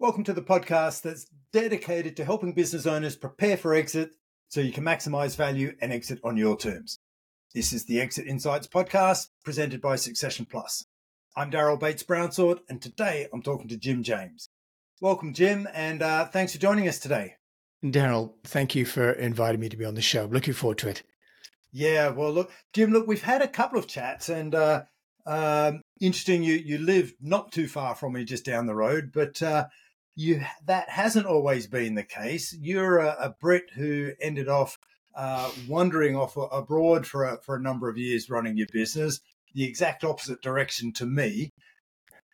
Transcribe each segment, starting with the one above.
Welcome to the podcast that's dedicated to helping business owners prepare for exit so you can maximize value and exit on your terms. This is the Exit Insights podcast presented by Succession Plus. I'm Daryl Bates Brownsword, and today I'm talking to Jim James. Welcome, Jim, and uh, thanks for joining us today. Daryl, thank you for inviting me to be on the show. Looking forward to it. Yeah, well, look, Jim, look, we've had a couple of chats, and uh, um, interesting. You you live not too far from me, just down the road, but uh, you that hasn't always been the case. You're a, a Brit who ended off uh, wandering off abroad for a, for a number of years running your business, the exact opposite direction to me.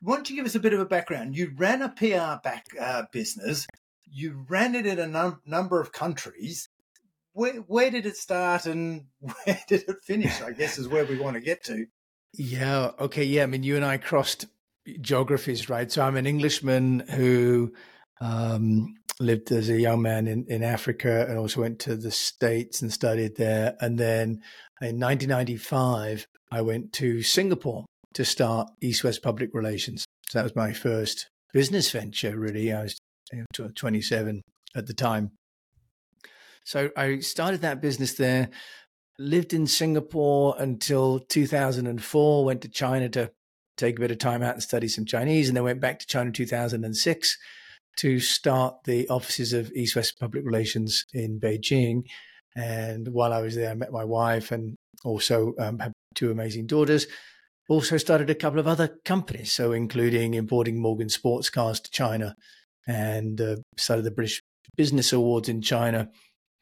Why don't you give us a bit of a background? You ran a PR back uh, business. You ran it in a num- number of countries. Where, where did it start and where did it finish? I guess is where we want to get to. Yeah. Okay. Yeah. I mean, you and I crossed geographies, right? So I'm an Englishman who um, lived as a young man in, in Africa and also went to the States and studied there. And then in 1995, I went to Singapore to start East West Public Relations. So that was my first business venture, really. I was 27 at the time. So I started that business there, lived in Singapore until 2004, went to China to take a bit of time out and study some Chinese, and then went back to China in 2006 to start the offices of East West Public Relations in Beijing. And while I was there, I met my wife and also um, have two amazing daughters. Also started a couple of other companies, so including importing Morgan sports cars to China, and uh, started the British Business Awards in China,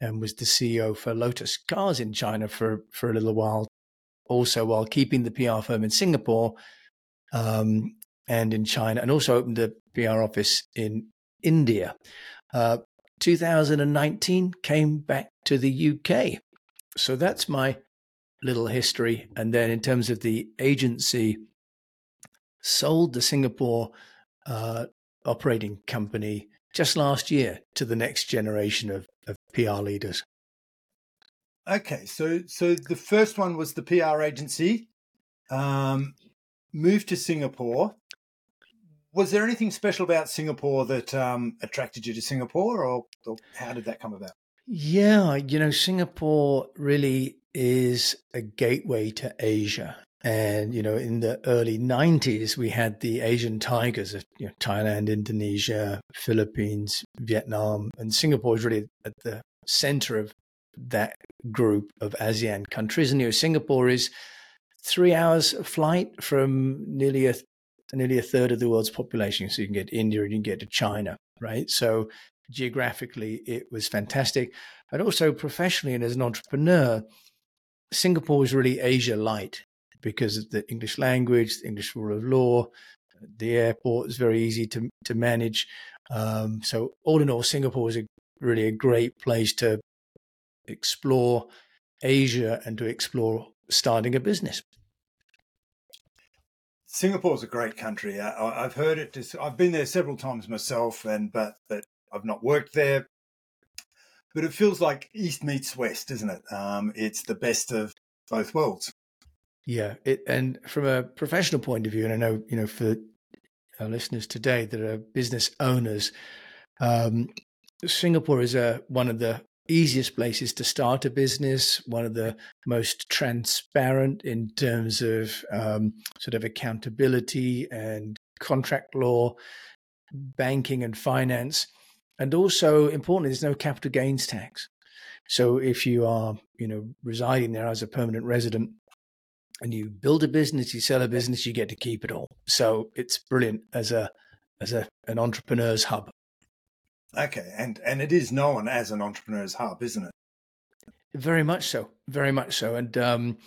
and was the CEO for Lotus Cars in China for for a little while. Also, while keeping the PR firm in Singapore, um, and in China, and also opened a PR office in India. Uh, 2019 came back to the UK. So that's my little history. And then in terms of the agency, sold the Singapore uh, operating company just last year to the next generation of, of PR leaders. Okay, so so the first one was the PR agency. Um, moved to Singapore. Was there anything special about Singapore that um, attracted you to Singapore, or, or how did that come about? Yeah, you know, Singapore really is a gateway to Asia. And, you know, in the early 90s, we had the Asian tigers of you know, Thailand, Indonesia, Philippines, Vietnam, and Singapore is really at the center of that group of ASEAN countries. And, you know, Singapore is three hours flight from nearly a nearly a third of the world's population. So you can get India and you can get to China, right? So geographically, it was fantastic. And also professionally and as an entrepreneur, Singapore is really Asia light because of the English language, the English rule of law. The airport is very easy to to manage. Um, so all in all, Singapore is a, really a great place to explore Asia and to explore starting a business. Singapore's a great country. I, have heard it. I've been there several times myself, and but but I've not worked there. But it feels like East meets West, isn't it? Um, it's the best of both worlds. Yeah, it, and from a professional point of view, and I know you know for our listeners today that are business owners, um, Singapore is a one of the easiest places to start a business, one of the most transparent in terms of um, sort of accountability and contract law, banking and finance. And also importantly, there's no capital gains tax. So if you are, you know, residing there as a permanent resident and you build a business, you sell a business, you get to keep it all. So it's brilliant as a as a an entrepreneur's hub. Okay, and and it is known as an entrepreneur's hub, isn't it? Very much so, very much so, and um,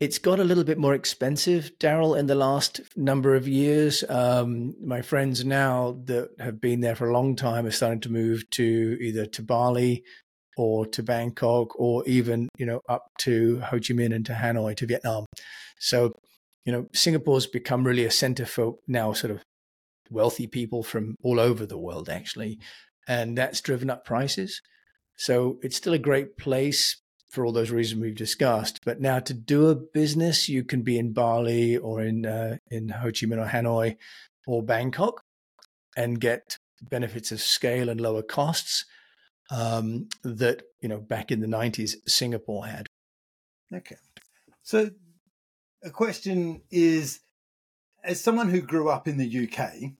it's got a little bit more expensive, Daryl, in the last number of years. Um, my friends now that have been there for a long time are starting to move to either to Bali or to Bangkok or even you know up to Ho Chi Minh and to Hanoi to Vietnam. So you know Singapore's become really a center for now sort of wealthy people from all over the world actually and that's driven up prices. So it's still a great place for all those reasons we've discussed. But now to do a business, you can be in Bali or in uh, in Ho Chi Minh or Hanoi or Bangkok and get benefits of scale and lower costs um, that you know back in the 90s Singapore had. Okay, so a question is, as someone who grew up in the UK,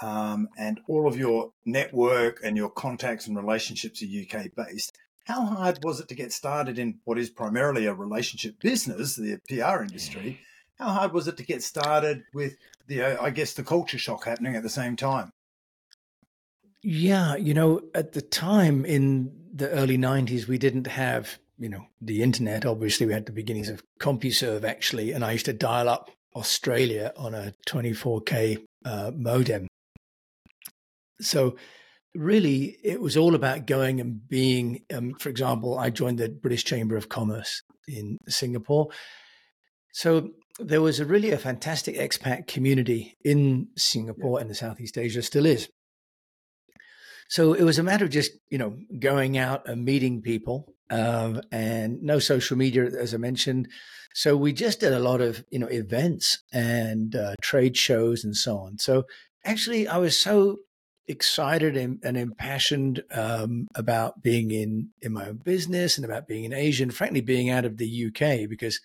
um, and all of your network and your contacts and relationships are UK based. How hard was it to get started in what is primarily a relationship business, the PR industry? How hard was it to get started with the, uh, I guess, the culture shock happening at the same time? Yeah, you know, at the time in the early 90s, we didn't have, you know, the internet. Obviously, we had the beginnings of CompuServe actually, and I used to dial up Australia on a 24K uh, modem. So, really, it was all about going and being. Um, for example, I joined the British Chamber of Commerce in Singapore. So there was a really a fantastic expat community in Singapore and the Southeast Asia still is. So it was a matter of just you know going out and meeting people, um, and no social media as I mentioned. So we just did a lot of you know events and uh, trade shows and so on. So actually, I was so excited and, and impassioned um, about being in in my own business and about being in Asia and frankly being out of the UK because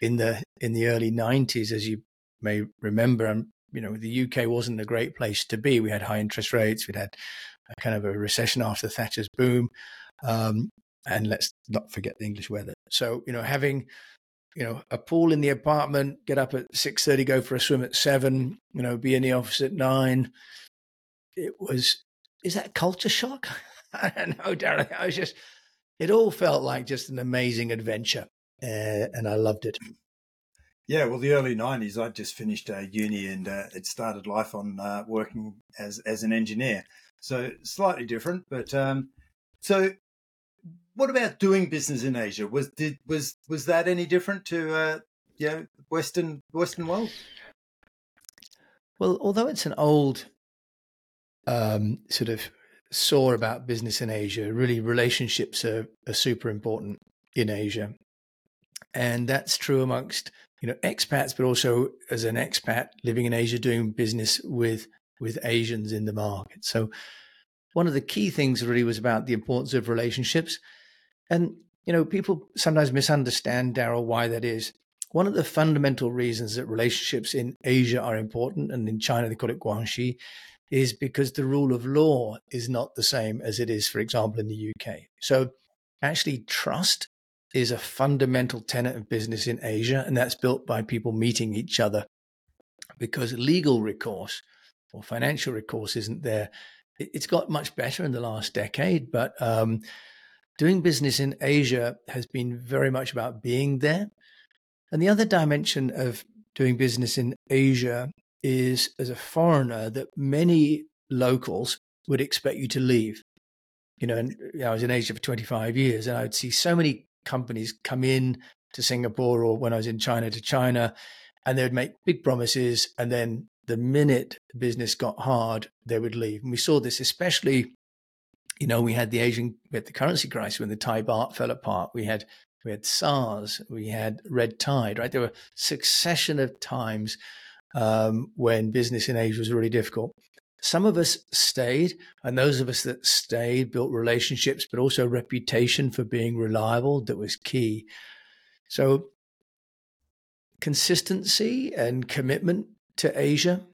in the in the early 90s as you may remember um, you know the UK wasn't a great place to be. We had high interest rates. We'd had a kind of a recession after Thatcher's boom. Um, and let's not forget the English weather. So you know having you know a pool in the apartment get up at 6:30 go for a swim at 7 you know be in the office at 9 it was is that culture shock? I don't know, Darren. I was just it all felt like just an amazing adventure, uh, and I loved it. Yeah, well, the early '90s, I'd just finished uh, uni and uh, it started life on uh, working as as an engineer. So slightly different, but um, so what about doing business in Asia? Was did was was that any different to uh, you know Western Western world? Well, although it's an old um, sort of saw about business in Asia. Really, relationships are, are super important in Asia, and that's true amongst you know expats, but also as an expat living in Asia, doing business with with Asians in the market. So, one of the key things really was about the importance of relationships, and you know people sometimes misunderstand Daryl why that is. One of the fundamental reasons that relationships in Asia are important, and in China they call it guanxi, is because the rule of law is not the same as it is, for example, in the UK. So actually, trust is a fundamental tenet of business in Asia, and that's built by people meeting each other because legal recourse or financial recourse isn't there. It's got much better in the last decade, but um, doing business in Asia has been very much about being there. And the other dimension of doing business in Asia is as a foreigner that many locals would expect you to leave. You know, and I was in Asia for 25 years and I would see so many companies come in to Singapore or when I was in China to China and they would make big promises and then the minute business got hard, they would leave. And we saw this especially, you know, we had the Asian, we had the currency crisis when the Thai baht fell apart. We had we had SARS, we had red tide, right? There were succession of times um, when business in Asia was really difficult. Some of us stayed, and those of us that stayed built relationships, but also reputation for being reliable that was key. So, consistency and commitment to Asia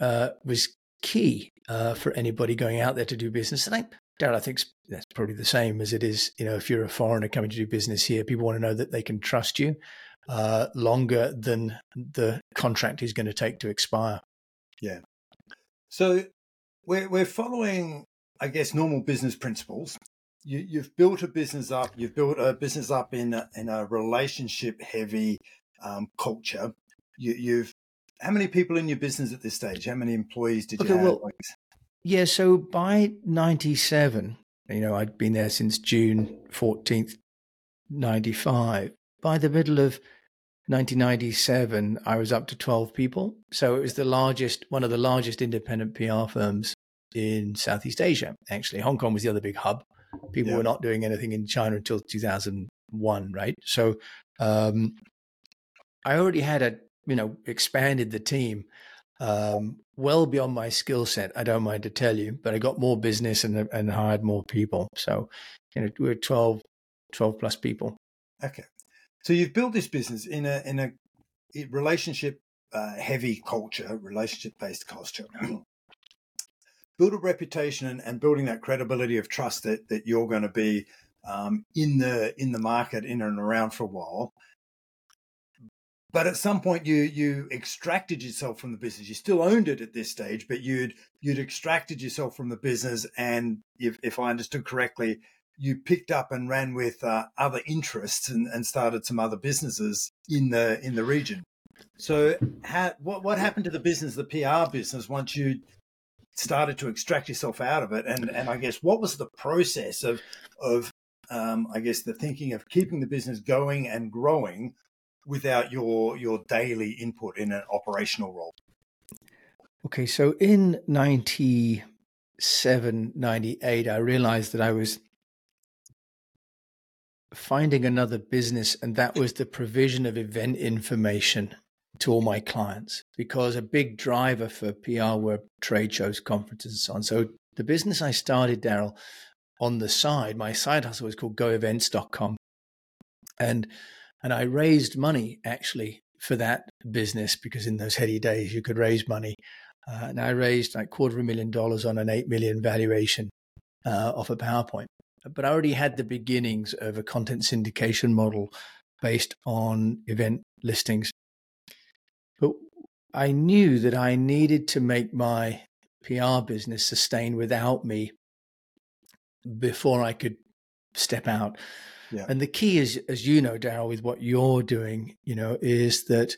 uh, was key uh, for anybody going out there to do business. And I, Darren, I think that's probably the same as it is. You know, if you're a foreigner coming to do business here, people want to know that they can trust you uh, longer than the contract is going to take to expire. Yeah. So we're we're following, I guess, normal business principles. You, have built a business up. You've built a business up in a, in a relationship heavy um, culture. You, have how many people in your business at this stage? How many employees did you have? Well, yeah, so by '97, you know, I'd been there since June 14th, 95. By the middle of 1997, I was up to 12 people. So it was the largest, one of the largest independent PR firms in Southeast Asia. Actually, Hong Kong was the other big hub. People yeah. were not doing anything in China until 2001, right? So um, I already had a, you know, expanded the team. um, well beyond my skill set. I don't mind to tell you, but I got more business and, and hired more people. So, you know, we're 12, 12 plus people. Okay. So you've built this business in a, in a relationship uh, heavy culture, relationship based culture. Build a reputation and, and, building that credibility of trust that, that you're going to be um, in the in the market in and around for a while. But at some point, you you extracted yourself from the business. You still owned it at this stage, but you'd you'd extracted yourself from the business, and if, if I understood correctly, you picked up and ran with uh, other interests and, and started some other businesses in the in the region. So, how, what what happened to the business, the PR business, once you started to extract yourself out of it? And and I guess what was the process of of um, I guess the thinking of keeping the business going and growing without your your daily input in an operational role? Okay, so in 97, 98, I realized that I was finding another business, and that was the provision of event information to all my clients because a big driver for PR were trade shows, conferences, and so on. So the business I started, Daryl, on the side, my side hustle was called goevents.com. And and I raised money actually for that business because in those heady days you could raise money. Uh, and I raised like quarter of a million dollars on an eight million valuation uh, off a PowerPoint. But I already had the beginnings of a content syndication model based on event listings. But I knew that I needed to make my PR business sustain without me before I could step out. Yeah. And the key is, as you know, Daryl, with what you're doing, you know, is that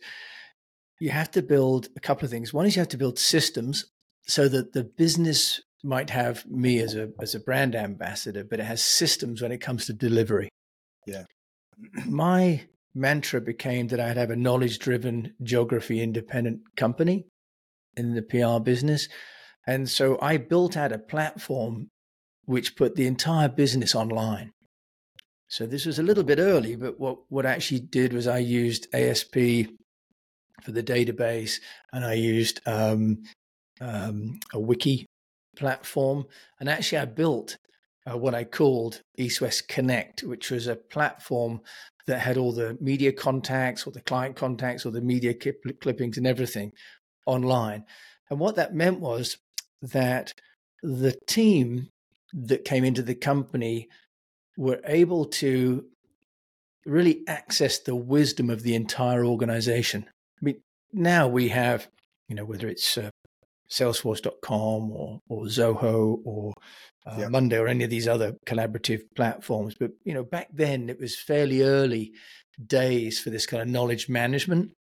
you have to build a couple of things. One is you have to build systems so that the business might have me as a as a brand ambassador, but it has systems when it comes to delivery. Yeah. My mantra became that I'd have a knowledge driven, geography independent company in the PR business. And so I built out a platform which put the entire business online. So this was a little bit early, but what, what I actually did was I used ASP for the database and I used um, um, a wiki platform. And actually, I built uh, what I called East West Connect, which was a platform that had all the media contacts or the client contacts or the media clip- clippings and everything online. And what that meant was that the team that came into the company were able to really access the wisdom of the entire organization. I mean, now we have, you know, whether it's uh, Salesforce.com or, or Zoho or uh, yep. Monday or any of these other collaborative platforms. But, you know, back then it was fairly early days for this kind of knowledge management.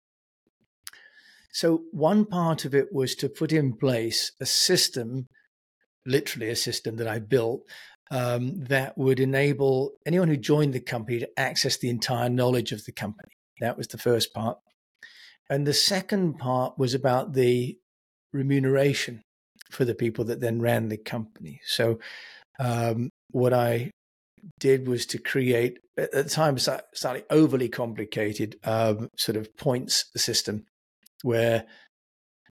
So one part of it was to put in place a system literally a system that I built um, that would enable anyone who joined the company to access the entire knowledge of the company. That was the first part. And the second part was about the remuneration for the people that then ran the company. So, um, what I did was to create, at the time, a slightly overly complicated um, sort of points system where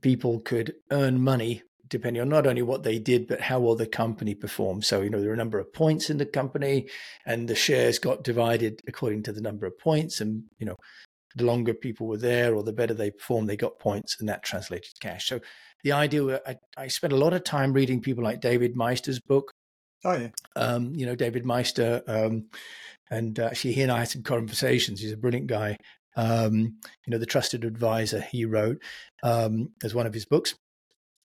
people could earn money depending on not only what they did, but how well the company performed. So, you know, there are a number of points in the company and the shares got divided according to the number of points. And, you know, the longer people were there or the better they performed, they got points and that translated to cash. So the idea, I, I spent a lot of time reading people like David Maister's book. Oh, yeah. Um, you know, David Maister, um, and uh, actually he and I had some conversations. He's a brilliant guy. Um, you know, The Trusted Advisor he wrote um, as one of his books.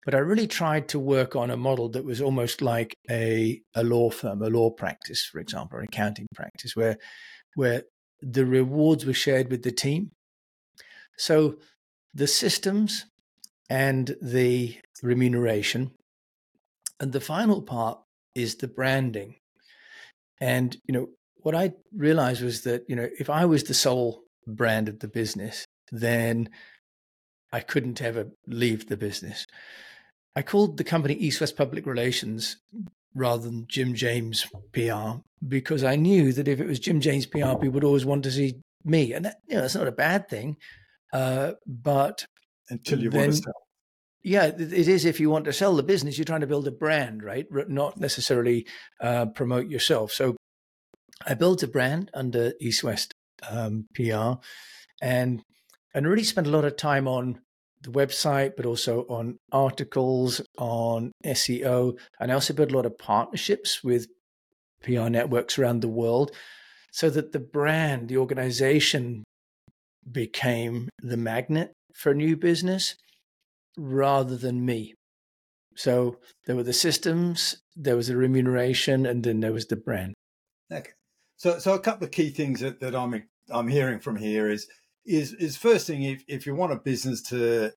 But I really tried to work on a model that was almost like a, a law firm, a law practice, for example, or an accounting practice, where where the rewards were shared with the team. So the systems and the remuneration. And the final part is the branding. And, you know, what I realized was that, you know, if I was the sole brand of the business, then I couldn't ever leave the business. I called the company East West Public Relations rather than Jim James PR because I knew that if it was Jim James PR, people would always want to see me, and that, you know that's not a bad thing. Uh, but until you then, want to sell, Yeah, it is. If you want to sell the business, you're trying to build a brand, right? Not necessarily uh, promote yourself. So I built a brand under East West um, PR, and and really spent a lot of time on the website, but also on articles, on SEO, and I also built a lot of partnerships with PR networks around the world, so that the brand, the organization, became the magnet for new business rather than me. So there were the systems, there was the remuneration, and then there was the brand. Okay. So, so a couple of key things that, that I'm I'm hearing from here is is is first thing if, if you want a business to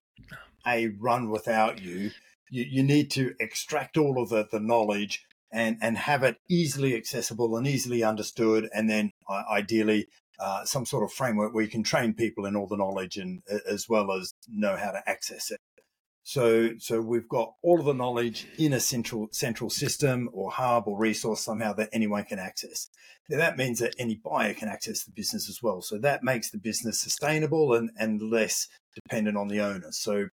a run without you, you, you need to extract all of the, the knowledge and and have it easily accessible and easily understood, and then uh, ideally uh, some sort of framework where you can train people in all the knowledge and as well as know how to access it. So, so we've got all of the knowledge in a central central system or hub or resource somehow that anyone can access. Now, that means that any buyer can access the business as well. So that makes the business sustainable and, and less dependent on the owner. So,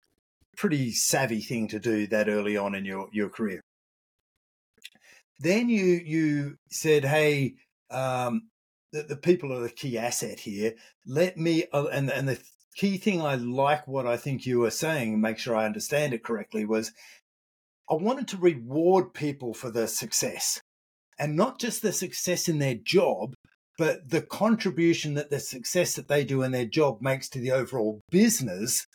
pretty savvy thing to do that early on in your your career. Then you you said, hey. Um, the, the people are the key asset here. Let me, uh, and and the key thing I like what I think you were saying, make sure I understand it correctly, was I wanted to reward people for their success and not just the success in their job, but the contribution that the success that they do in their job makes to the overall business.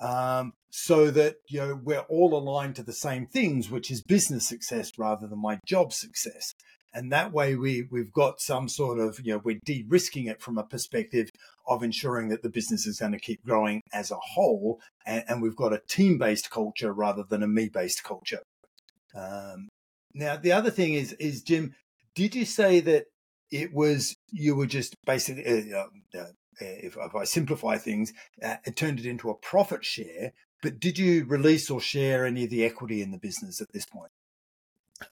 Um, so that you know we're all aligned to the same things, which is business success rather than my job success and that way we we've got some sort of you know we're de-risking it from a perspective of ensuring that the business is going to keep growing as a whole and, and we've got a team-based culture rather than a me-based culture. Um, now the other thing is is jim did you say that it was you were just basically uh, uh, if, if, i simplify things uh, it turned it into a profit share but did you release or share any of the equity in the business at this point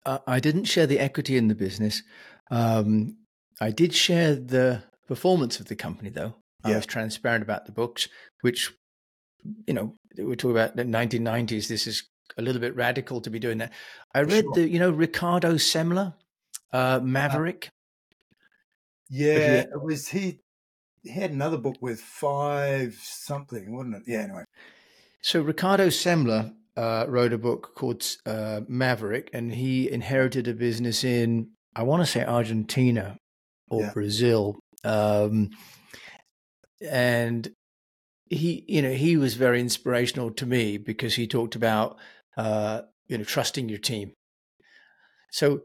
uh, I didn't share the equity in the business. Um, I did share the performance of the company, though. I was transparent about the books, which, you know, we're talking about the 1990s. This is a little bit radical to be doing that. I read sure. the, you know, Ricardo Semler, uh, uh Maverick. Yeah, it was he. He had another book with five something, wasn't it? Yeah. Anyway. So Ricardo Semler uh, wrote a book called uh, Maverick, and he inherited a business in, I want to say Argentina or yeah. Brazil. Um, and he, you know, he was very inspirational to me because he talked about, uh, you know, trusting your team. So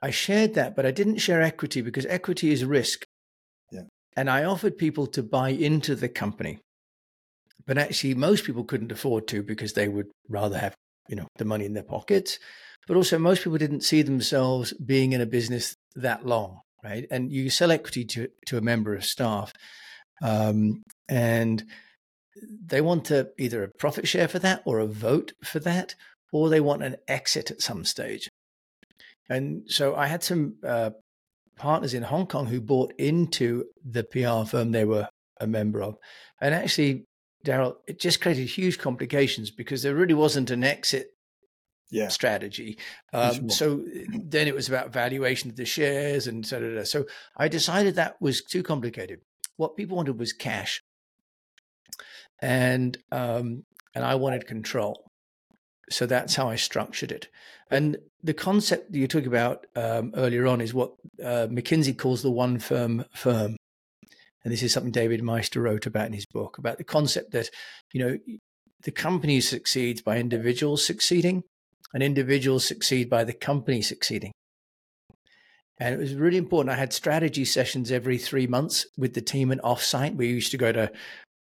I shared that, but I didn't share equity because equity is risk. Yeah. And I offered people to buy into the company but actually most people couldn't afford to because they would rather have you know the money in their pockets. But also most people didn't see themselves being in a business that long right? And you sell equity to to a member of staff um, and they want to either a profit share for that or a vote for that or they want an exit at some stage. And so i had some uh, partners in hong kong who bought into the pr firm they were a member of. And actually Daryl, it just created huge complications because there really wasn't an exit yeah. strategy. Um, so then it was about valuation of the shares and so, da, da. so I decided that was too complicated. What people wanted was cash, and um, and I wanted control. So that's how I structured it. And the concept that you talk about um, earlier on is what uh, McKinsey calls the one firm firm and this is something David Maister wrote about in his book about the concept that, you know, the company succeeds by individuals succeeding, and individuals succeed by the company succeeding. And it was really important. I had strategy sessions every three months with the team and offsite. We used to go to,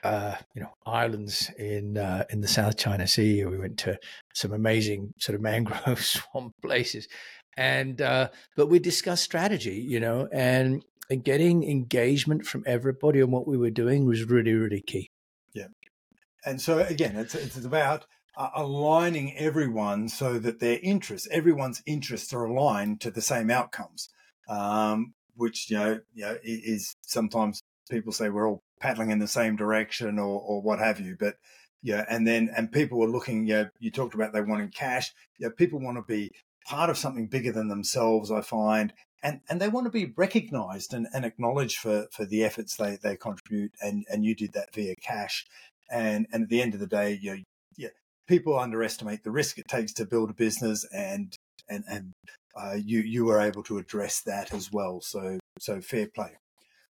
uh, you know, islands in uh, in the South China Sea. We went to some amazing sort of mangrove swamp places, and uh, but we discussed strategy, you know, and and getting engagement from everybody on what we were doing was really, really key. Yeah. And so again, it's, it's about uh, aligning everyone so that their interests, everyone's interests are aligned to the same outcomes, um, which, you know, you know, is sometimes people say we're all paddling in the same direction or, or what have you. But Yeah, and then and people were looking. Yeah, you talked about they wanted cash. Yeah, people want to be part of something bigger than themselves. I find, and and they want to be recognised and, and acknowledged for for the efforts they they contribute. And and you did that via cash. And and at the end of the day, you know, yeah, people underestimate the risk it takes to build a business, and and and uh, you you were able to address that as well. So so fair play.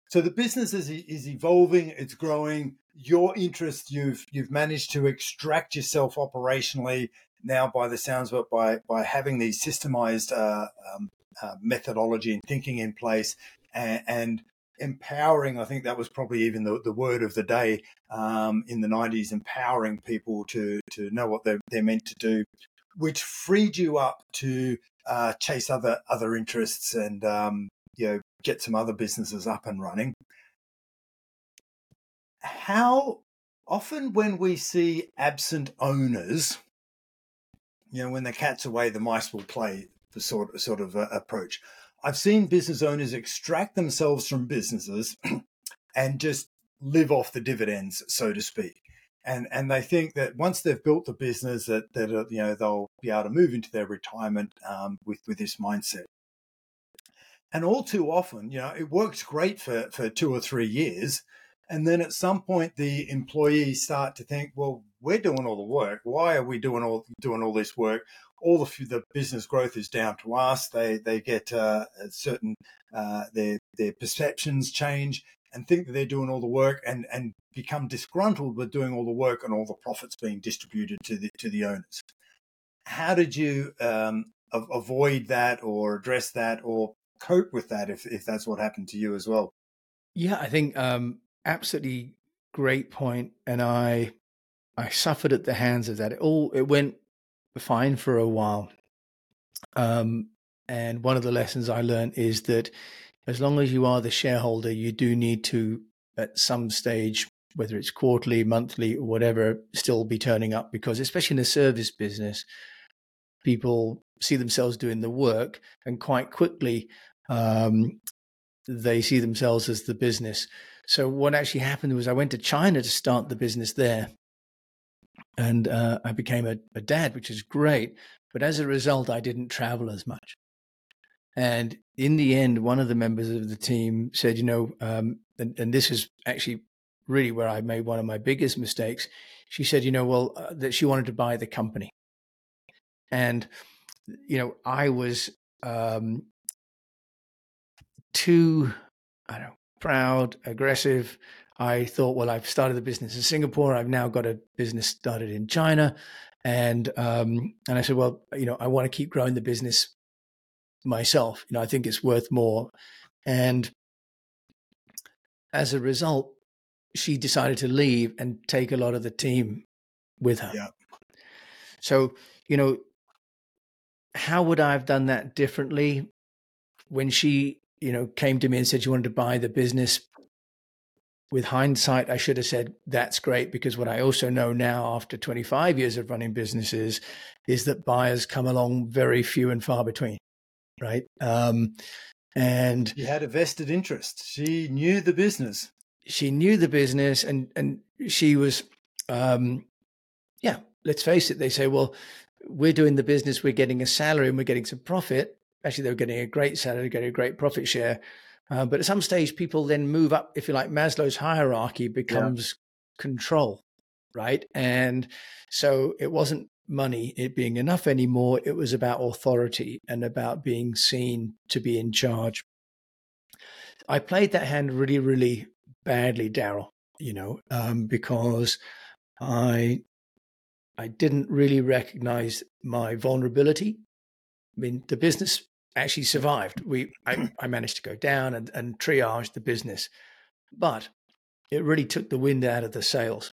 So the business is, is evolving, it's growing. Your interest, you've you've managed to extract yourself operationally now by the sounds of it, by by having these systemized uh, um, uh, methodology and thinking in place, and, and, empowering. I think that was probably even the, the word of the day um, in the '90s, empowering people to to know what they're, they're meant to do, which freed you up to uh, chase other other interests and um, you know get some other businesses up and running. How often when we see absent owners, you know, when the cat's away, the mice will play the sort of, sort of uh, approach. I've seen business owners extract themselves from businesses and just live off the dividends, so to speak. And and they think that once they've built the business, that that uh, you know they'll be able to move into their retirement um, with with this mindset. And all too often, you know, it works great for, for two or three years. And then at some point, the employees start to think, well, we're doing all the work. Why are we doing all doing all this work? All the the business growth is down to us. They they get uh, certain uh, their their perceptions change and think that they're doing all the work and and become disgruntled with doing all the work and all the profits being distributed to the to the owners. How did you um, avoid that or address that or cope with that if, if that's what happened to you as well. Yeah, I think um, absolutely great point, and I I suffered at the hands of that. It all it went fine for a while, um, and one of the lessons I learned is that as long as you are the shareholder, you do need to at some stage, whether it's quarterly, monthly, or whatever, still be turning up because especially in a service business, people see themselves doing the work and quite quickly um, they see themselves as the business. So what actually happened was I went to China to start the business there, and uh, I became a, a dad, which is great. But as a result, I didn't travel as much. And in the end, one of the members of the team said, you know, um, and, and, this is actually really where I made one of my biggest mistakes. She said, you know, well, uh, that she wanted to buy the company. And, you know, I was um, too, I don't know, proud, aggressive. I thought, well, I've started the business in Singapore. I've now got a business started in China, and um, and I said, well, you know, I want to keep growing the business myself. You know, I think it's worth more, and as a result, she decided to leave and take a lot of the team with her. Yeah. So, you know, how would I have done that differently? When she you know, came to me and said she wanted to buy the business. With hindsight, I should have said, that's great. Because what I also know now, after 25 years of running businesses, is that buyers come along very few and far between. Right. Um, and she had a vested interest. She knew the business. She knew the business and, and she was, um, yeah, let's face it. They say, well, we're doing the business, we're getting a salary and we're getting some profit actually they were getting a great salary, getting a great profit share. Uh, but at some stage, people then move up, if you like, Maslow's hierarchy becomes yeah. control, right? And so it wasn't money it being enough anymore. It was about authority and about being seen to be in charge. I played that hand really, really badly, Daryl. You know, um, because I I didn't really recognize my vulnerability. I mean, the business actually survived. We I, I managed to go down and, and triage the business, but it really took the wind out of the sails.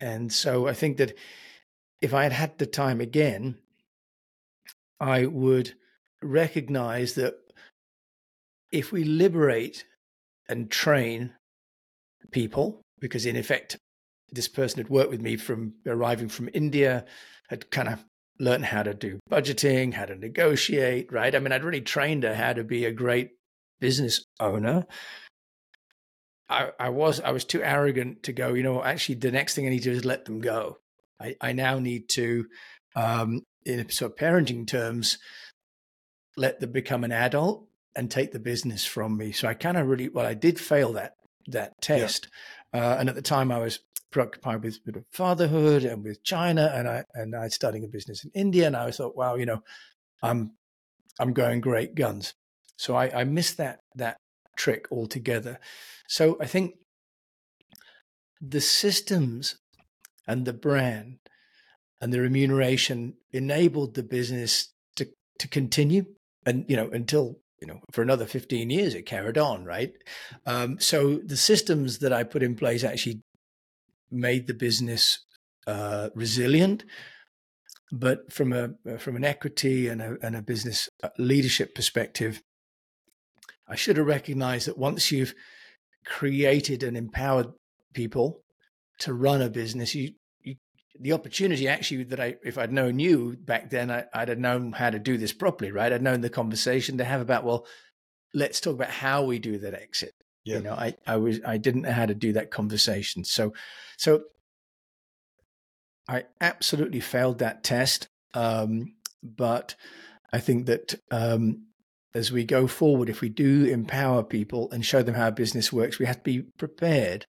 And so I think that if I had had the time again, I would recognize that if we liberate and train people, because in effect, this person had worked with me from arriving from India, had kind of learn how to do budgeting, how to negotiate, right? I mean, I'd really trained her how to be a great business owner. I, I was I was too arrogant to go, you know, actually the next thing I need to do is let them go. I, I now need to, um, in sort of parenting terms, let them become an adult and take the business from me. So I kind of really, well, I did fail that that test, yeah. uh, and at the time I was preoccupied with, fatherhood and with China, and I and I starting a business in India, and I thought, wow, you know, I'm I'm going great guns. So I, I missed that that trick altogether. So I think the systems and the brand and the remuneration enabled the business to to continue and you know until you know for another 15 years it carried on right um, so the systems that i put in place actually made the business uh, resilient but from a from an equity and a, and a business uh, leadership perspective i should have recognized that once you've created and empowered people to run a business you the opportunity actually that I, if I'd known you back then, I, would have known how to do this properly, right? I'd known the conversation to have about, well, let's talk about how we do that exit. Yeah. You know, I, I was, I didn't know how to do that conversation. So, so I absolutely failed that test. Um, but I think that, um, as we go forward, if we do empower people and show them how business works, we have to be prepared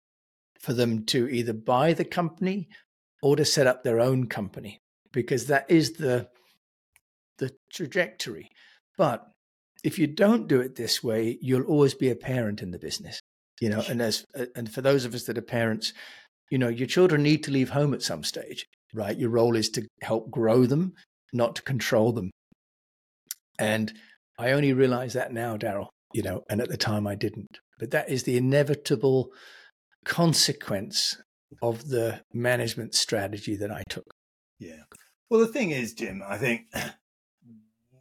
for them to either buy the company or to set up their own company because that is the the trajectory. But if you don't do it this way, you'll always be a parent in the business. You know, and as uh, and for those of us that are parents, you know, your children need to leave home at some stage, right? Your role is to help grow them, not to control them. And I only realize that now, Daryl, you know, and at the time I didn't. But that is the inevitable consequence of the management strategy that I took. Yeah. Well, the thing is, Jim, I think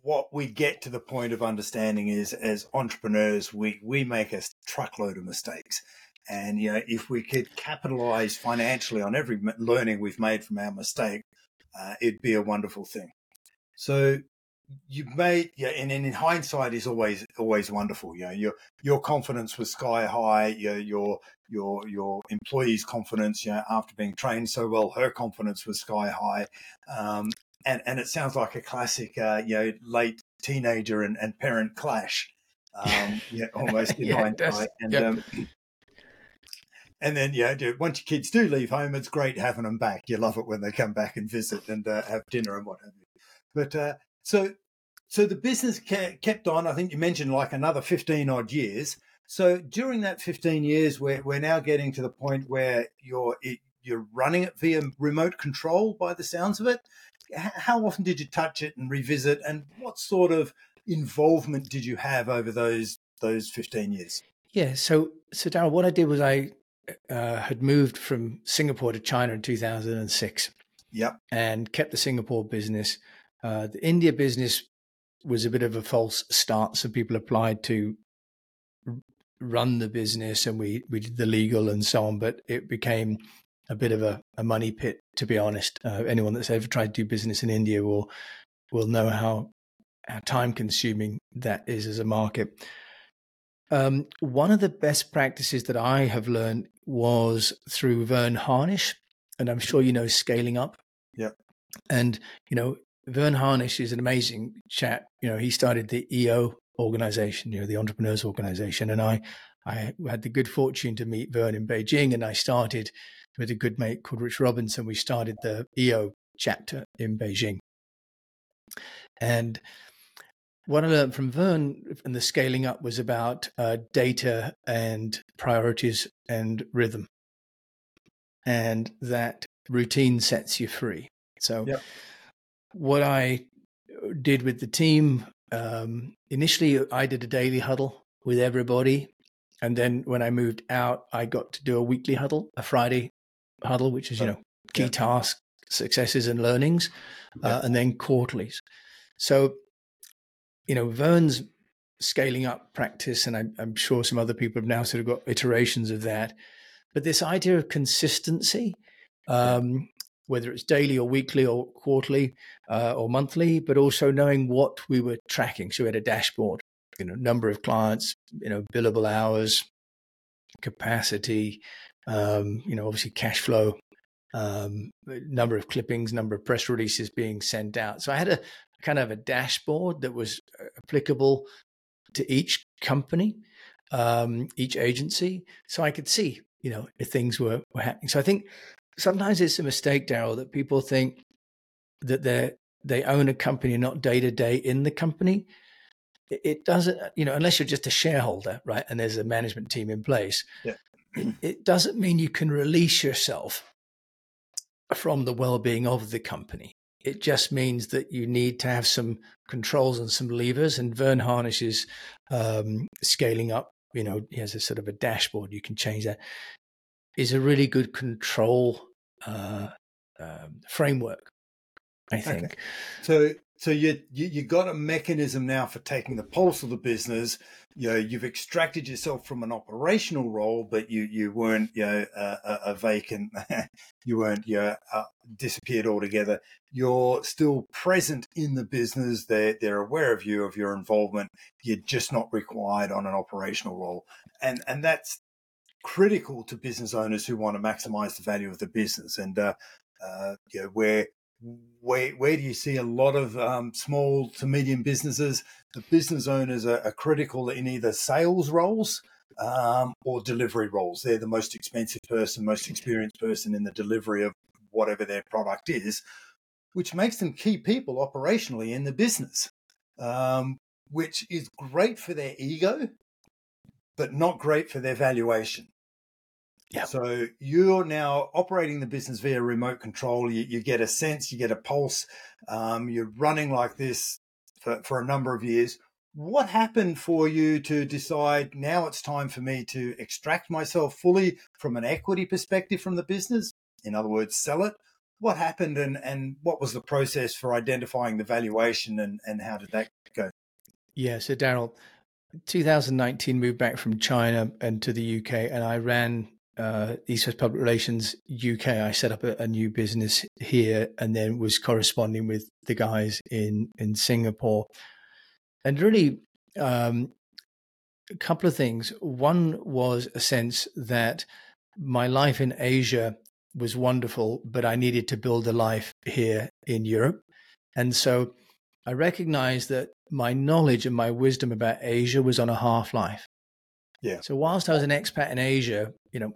what we get to the point of understanding is as entrepreneurs, we, we make a truckload of mistakes. And, you know, if we could capitalize financially on every learning we've made from our mistake, uh, it'd be a wonderful thing. So you've made yeah and, in hindsight is always always wonderful you know your your confidence was sky high your your your your employees confidence you know after being trained so well her confidence was sky high um, and and it sounds like a classic uh, you know late teenager and, and parent clash um, yeah almost in yeah, hindsight and yep. um, and then, yeah, once your kids do leave home, it's great having them back. You love it when they come back and visit and uh, have dinner and what have you. But uh, so, so the business kept on. I think you mentioned like another fifteen odd years. So during that fifteen years, we're we're now getting to the point where you're you're running it via remote control. By the sounds of it, how often did you touch it and revisit, and what sort of involvement did you have over those those fifteen years? Yeah. So, so Daryl, what I did was I uh, had moved from Singapore to China in 2006. Yep. And kept the Singapore business. Uh, the India business was a bit of a false start. So people applied to run the business and we, we did the legal and so on, but it became a bit of a, a money pit, to be honest. Uh, anyone that's ever tried to do business in India will will know how, how time consuming that is as a market. Um, one of the best practices that I have learned was through Verne Harnish, and I'm sure you know scaling up. Yeah. And you know, Verne Harnish is an amazing chap. You know, he started the EO organization, you know, the entrepreneurs organization. And I, I had the good fortune to meet Verne in Beijing and I started with a good mate called Rich Robinson. We started the EO chapter in Beijing. And what I learned from Verne and the scaling up was about uh, data and priorities and rhythm. And that routine sets you free. So, yep what I did with the team um, initially, I did a daily huddle with everybody. And then when I moved out, I got to do a weekly huddle, a Friday huddle, which is, you know, key yeah. tasks, successes, and learnings, uh, yeah. uh, and then quarterlies. So, you know, Verne's scaling up practice, and I'm, I'm, sure some other people have now sort of got iterations of that. But this idea of consistency, um, whether it's daily or weekly or quarterly uh, or monthly, but also knowing what we were tracking. So we had a dashboard, you know, number of clients, you know, billable hours, capacity, um, you know, obviously cash flow, um, number of clippings, number of press releases being sent out. So I had a kind of a dashboard that was uh, applicable to each company, um, each agency, so I could see, you know, if things were, were happening. So I think sometimes it's a mistake, Daryl, that people think that they they own a company, not day to day in the company. It doesn't, you know, unless you're just a shareholder, right? And there's a management team in place. Yeah. It doesn't mean you can release yourself from the well-being of the company. It just means that you need to have some controls and some levers. And Verne Harnish is um, scaling up. You know, he has a sort of a dashboard. You can change that. Is a really good control uh, um, framework. I think. Okay. So so you, you you got a mechanism now for taking the pulse of the business. You know, you've extracted yourself from an operational role, but you you weren't you know a, a vacant. you weren't you know, uh, disappeared altogether. You're still present in the business. They're they're aware of you of your involvement. You're just not required on an operational role, and and that's critical to business owners who want to maximize the value of the business. And uh, uh, you know, where where where do you see a lot of um, small to medium businesses? The business owners are, are critical in either sales roles um, or delivery roles. They're the most expensive person, most experienced person in the delivery of whatever their product is, which makes them key people operationally in the business, um, which is great for their ego, but not great for their valuation. Yeah. So you're now operating the business via remote control. You, you get a sense, you get a pulse. Um, you're running like this for, for a number of years. What happened for you to decide now it's time for me to extract myself fully from an equity perspective from the business? In other words, sell it. What happened and, and what was the process for identifying the valuation and, and how did that go? Yeah, so Daryl, 2019 moved back from China and to the UK, and I ran uh, East West Public Relations UK, I set up a, a, new business here and then was corresponding with the guys in, in Singapore. And really, um, a couple of things. One was a sense that my life in Asia was wonderful, but I needed to build a life here in Europe. And so I recognized that my knowledge and my wisdom about Asia was on a half life. Yeah. So whilst I was an expat in Asia, you know,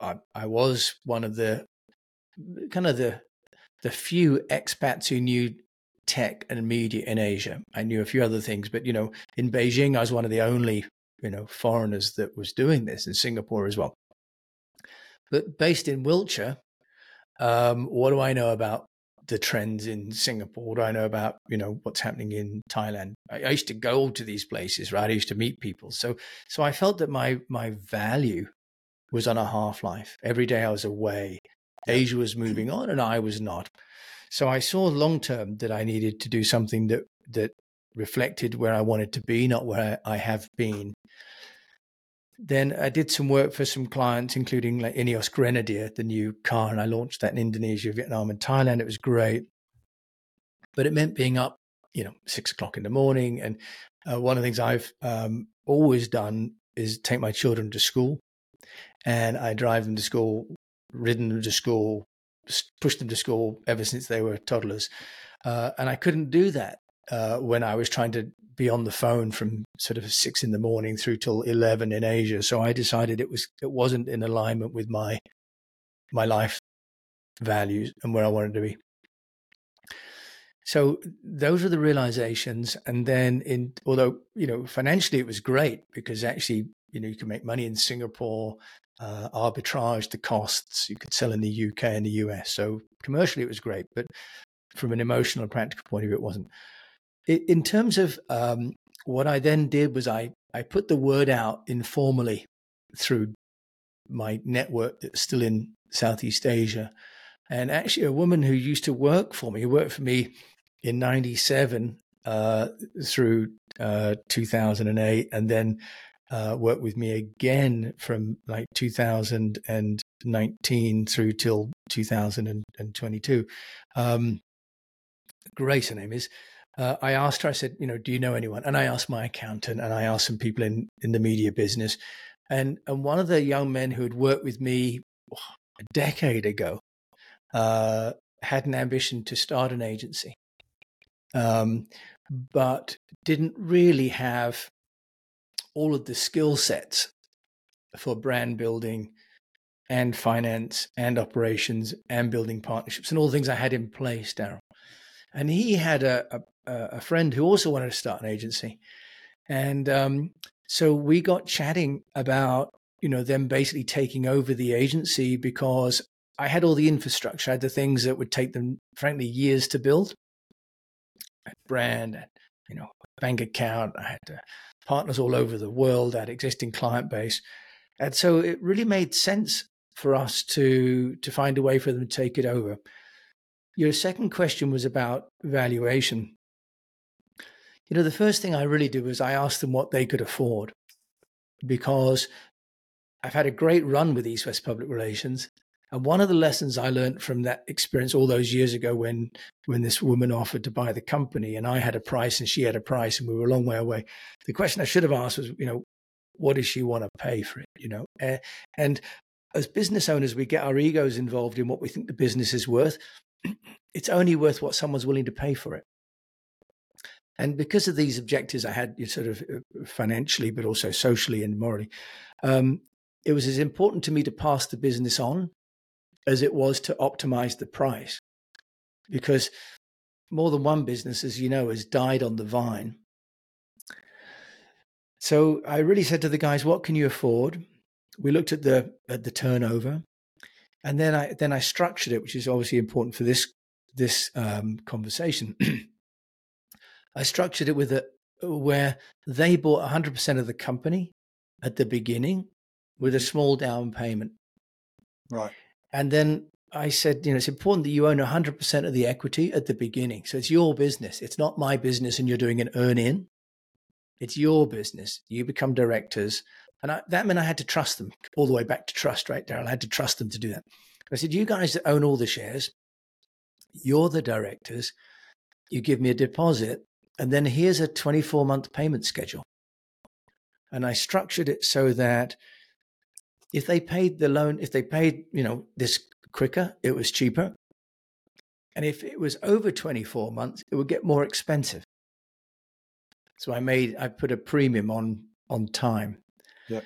I, I was one of the kind of the the few expats who knew tech and media in Asia. I knew a few other things, but you know, in Beijing, I was one of the only you know foreigners that was doing this in Singapore as well. But based in Wiltshire, um, what do I know about the trends in Singapore? What do I know about you know what's happening in Thailand? I, I used to go to these places, right? I used to meet people, so so I felt that my my value was on a half life. Every day I was away. Asia was moving on and I was not. So I saw long term that I needed to do something that that reflected where I wanted to be, not where I have been. Then I did some work for some clients, including like Ineos Grenadier, the new car, and I launched that in Indonesia, Vietnam, and Thailand. It was great, but it meant being up, you know, six o'clock in the morning. And uh, one of the things I've um, always done is take my children to school and I drive them to school, ridden them to school, pushed them to school ever since they were toddlers. Uh, and I couldn't do that uh, when I was trying to be on the phone from sort of six in the morning through till eleven in Asia. So I decided it was it wasn't in alignment with my my life values and where I wanted to be. So those are the realizations, and then in although you know financially it was great because actually you know you can make money in Singapore, uh, arbitrage the costs. You could sell in the UK and the US. So commercially, it was great, but from an emotional and practical point of view, it wasn't. in terms of um, what I then did was I I put the word out informally through my network that's still in Southeast Asia, and actually a woman who used to work for me, who worked for me in '97 uh, through uh, 2008, and then uh, worked with me again from like 2019 through till 2022. Um, Grace, her name is. Uh, I asked her, I said, you know, do you know anyone? And I asked my accountant and I asked some people in, in the media business. And, and one of the young men who had worked with me a decade ago uh, had an ambition to start an agency, um, but didn't really have all of the skill sets for brand building and finance and operations and building partnerships and all the things I had in place, Daryl. And he had a, a, a, friend who also wanted to start an agency. And um, so we got chatting about, you know, them basically taking over the agency because I had all the infrastructure. I had the things that would take them, frankly, years to build. I brand, you know, bank account. I had uh, partners all over the world, had existing client base. And so it really made sense for us to to find a way for them to take it over. Your second question was about valuation. You know, the first thing I really did was I asked them what they could afford because I've had a great run with East West Public Relations. And one of the lessons I learned from that experience all those years ago when when this woman offered to buy the company and I had a price and she had a price and we were a long way away. The question I should have asked was, you know, what does she want to pay for it? You know, uh, and as business owners, we get our egos involved in what we think the business is worth. It's only worth what someone's willing to pay for it. And because of these objectives I had, sort of uh, financially, but also socially and morally, um, it was as important to me to pass the business on as it was to optimize the price. Because more than one business, as you know, has died on the vine. So I really said to the guys, what can you afford? we looked at the at the turnover, and then I then I structured it, which is obviously important for this this um, conversation. I structured it with a where they bought 100% of the company at the beginning with a small down payment. Right. And then I said, you know, it's important that you own 100% of the equity at the beginning. So it's your business. It's not my business and you're doing an earn in. It's your business. You become directors. And I, that meant I had to trust them all the way back to trust, right, Daryl? I had to trust them to do that. I said, You guys that own all the shares, you're the directors. You give me a deposit, and then here's a 24 month payment schedule. And I structured it so that if they paid the loan, if they paid, you know, this quicker, it was cheaper. And if it was over 24 months, it would get more expensive. So I made, I put a premium on on time. Yep.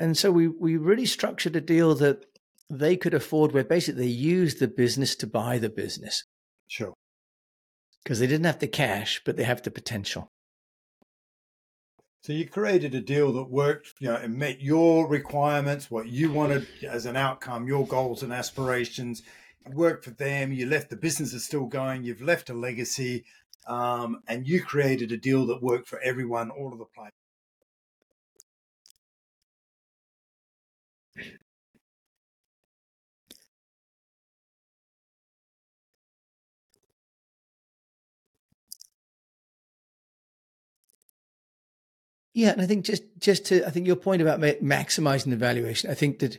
And so we we really structured a deal that they could afford where basically they used the business to buy the business. Sure. Because they didn't have the cash, but they have the potential. So you created a deal that worked, you know, and met your requirements, what you wanted as an outcome, your goals and aspirations. It worked for them. You left the business is still going. You've left a legacy, um, and you created a deal that worked for everyone, all of the players. Yeah, and I think just just to I think your point about maximizing the valuation. I think that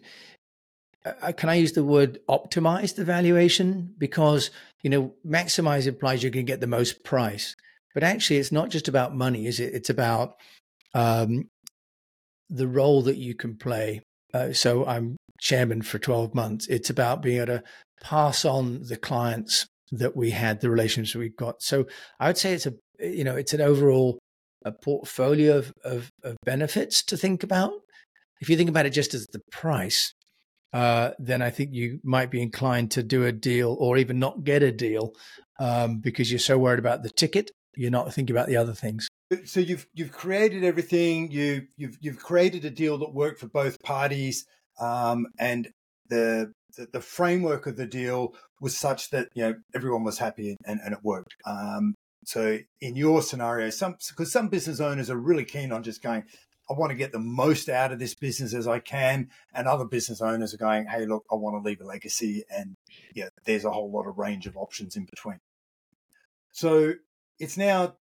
uh, can I use the word optimize the valuation because you know maximize implies you're going to get the most price, but actually it's not just about money, is it? It's about um, the role that you can play. Uh, so I'm chairman for 12 months. It's about being able to pass on the clients that we had, the relationships we've got. So I would say it's a you know it's an overall a portfolio of, of, of benefits to think about. If you think about it just as the price, uh, then I think you might be inclined to do a deal or even not get a deal um, because you're so worried about the ticket, you're not thinking about the other things. So you've you've created everything. You you've you've created a deal that worked for both parties, um, and the, the, the framework of the deal was such that you know everyone was happy and, and it worked. Um, so in your scenario, some because some business owners are really keen on just going, I want to get the most out of this business as I can, and other business owners are going, Hey, look, I want to leave a legacy, and yeah, there's a whole lot of range of options in between. So it's now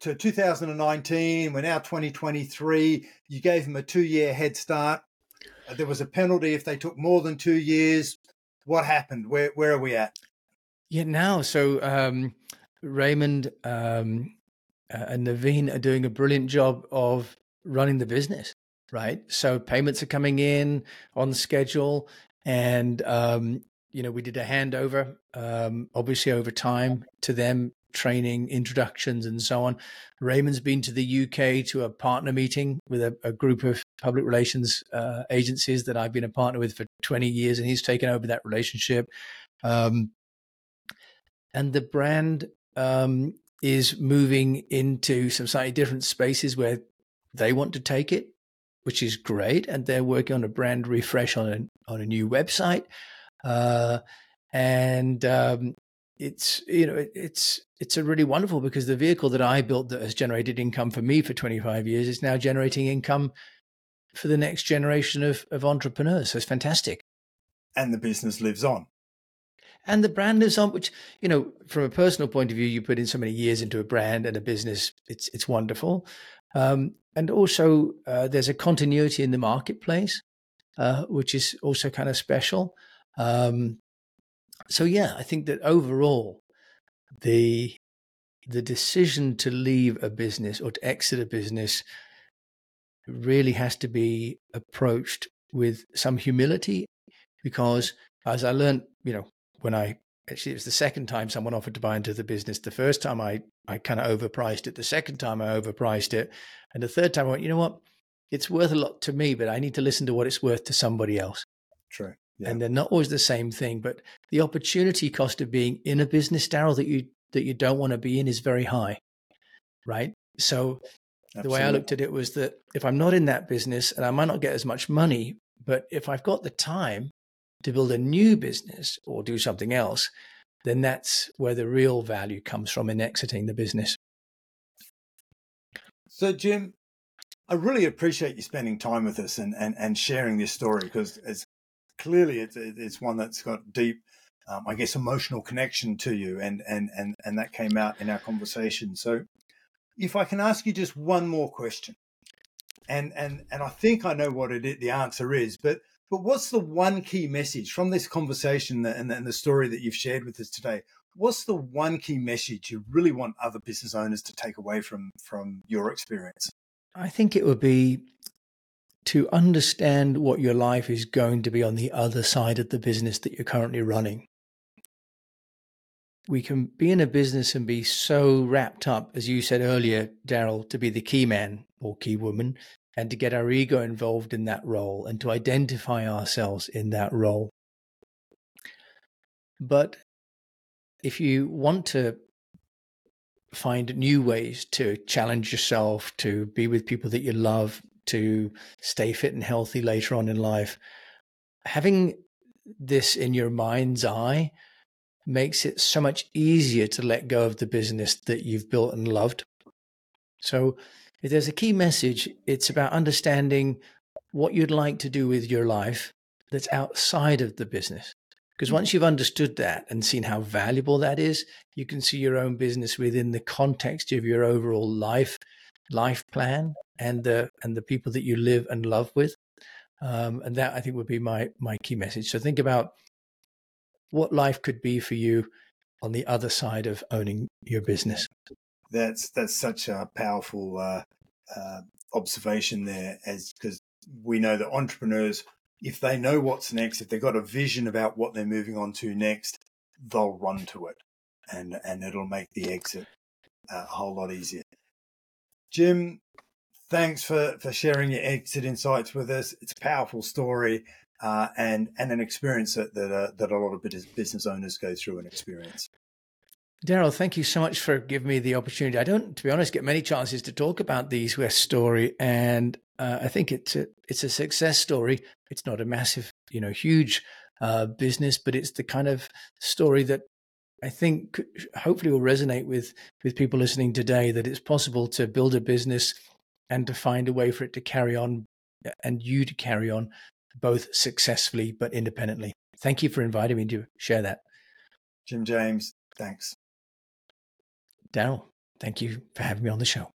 to 2019. We're now 2023. You gave them a two-year head start. There was a penalty if they took more than two years. What happened? Where where are we at? Yeah, now so um, Raymond um, uh, and Naveen are doing a brilliant job of running the business, right? So payments are coming in on schedule, and um, you know, we did a handover, um, obviously over time to them, training, introductions, and so on. Raymond's been to the UK to a partner meeting with a, a group of public relations uh, agencies that I've been a partner with for 20 years, and he's taken over that relationship. Um, and the brand um, is moving into some slightly different spaces where they want to take it, which is great. And they're working on a brand refresh on a on a new website, uh, and um, it's you know it, it's it's a really wonderful because the vehicle that I built that has generated income for me for 25 years is now generating income for the next generation of of entrepreneurs. So it's fantastic. And the business lives on and the brand lives on which you know from a personal point of view you put in so many years into a brand and a business it's it's wonderful. Um, and also uh, there's a continuity in the marketplace uh, which is also kind of special. Um, so yeah i think that overall the the decision to leave a business or to exit a business really has to be approached with some humility because as i learned you know when I actually it was the second time someone offered to buy into the business. The first time I I kind of overpriced it. The second time I overpriced it, and the third time I went, you know what, it's worth a lot to me, but I need to listen to what it's worth to somebody else. True. Yeah. And they're not always the same thing, but the opportunity cost of being in a business, Daryl, that you that you don't want to be in is very high, right? So Absolutely. the way I looked at it was that if I'm not in that business and I might not get as much money, but if I've got the time to build a new business or do something else, then that's where the real value comes from in exiting the business. So, Jim, I really appreciate you spending time with us and, and, and sharing this story because it's clearly it's, it's one that's got deep, um, I guess, emotional connection to you, and, and, and, and that came out in our conversation. So, if I can ask you just one more question, and and and I think I know what it the answer is, but but what's the one key message from this conversation and, the story that you've shared with us today? What's the one key message you really want other business owners to take away from from your experience? I think it would be to understand what your life is going to be on the other side of the business that you're currently running. We can be in a business and be so wrapped up, as you said earlier, Daryl, to be the key man or key woman, and to get our ego involved in that role and to identify ourselves in that role. But if you want to find new ways to challenge yourself, to be with people that you love, to stay fit and healthy later on in life, having this in your mind's eye makes it so much easier to let go of the business that you've built and loved. So if there's a key message, it's about understanding what you'd like to do with your life that's outside of the business. Because once you've understood that and seen how valuable that is, you can see your own business within the context of your overall life, life plan, and the and the people that you live and love with. Um, and that I think would be my my key message. So think about what life could be for you on the other side of owning your business that's that's such a powerful uh, uh, observation there, as because we know that entrepreneurs, if they know what's next, if they've got a vision about what they're moving on to next, they'll run to it, and and it'll make the exit uh, a whole lot easier. Jim, thanks for for sharing your exit insights with us. It's a powerful story. Uh, and and an experience that that, uh, that a lot of business owners go through and experience. Daryl, thank you so much for giving me the opportunity. I don't, to be honest, get many chances to talk about the East West story, and uh, I think it's a it's a success story. It's not a massive, you know, huge uh, business, but it's the kind of story that I think hopefully will resonate with with people listening today. That it's possible to build a business and to find a way for it to carry on, and you to carry on both successfully but independently. Thank you for inviting me to share that. Jim James, thanks. Daryl, thank you for having me on the show.